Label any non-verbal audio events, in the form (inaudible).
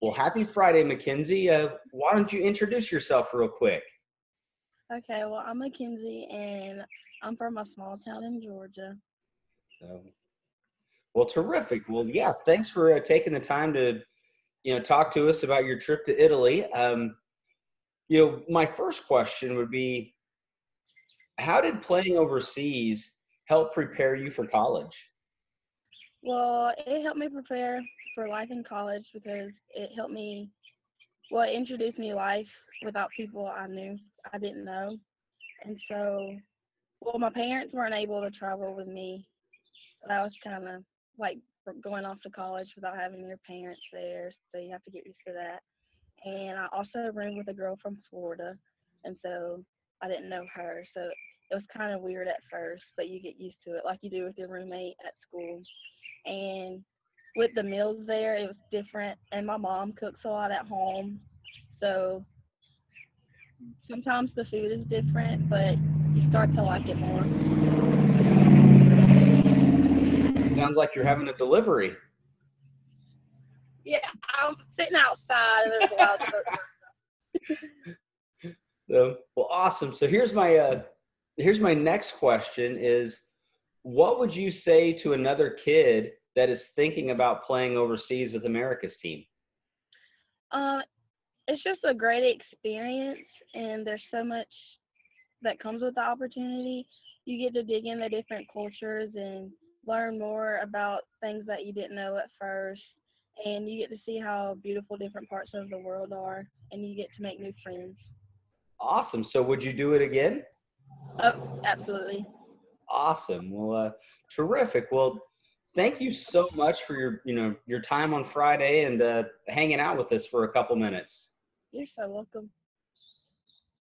Well, happy Friday, Mackenzie. Uh, why don't you introduce yourself real quick? Okay, well, I'm Mackenzie, and I'm from a small town in Georgia. So, well, terrific. Well, yeah, thanks for uh, taking the time to, you know, talk to us about your trip to Italy. Um, you know, my first question would be, how did playing overseas help prepare you for college? Well, it helped me prepare for life in college because it helped me, well, it introduced me to life without people I knew I didn't know. And so, well, my parents weren't able to travel with me. I was kind of like going off to college without having your parents there, so you have to get used to that. And I also roomed with a girl from Florida, and so I didn't know her, so it was kind of weird at first, but you get used to it, like you do with your roommate at school. And with the meals there, it was different. And my mom cooks a lot at home, so sometimes the food is different, but you start to like it more. Sounds like you're having a delivery. Yeah, I'm sitting outside and there's a lot of (laughs) so, well, awesome. So here's my uh, here's my next question: Is what would you say to another kid that is thinking about playing overseas with America's team? Um, it's just a great experience, and there's so much that comes with the opportunity. You get to dig into different cultures and learn more about things that you didn't know at first, and you get to see how beautiful different parts of the world are, and you get to make new friends. Awesome. So, would you do it again? Oh, absolutely. Awesome. Well, uh, terrific. Well, thank you so much for your you know your time on Friday and uh, hanging out with us for a couple minutes. You're so welcome.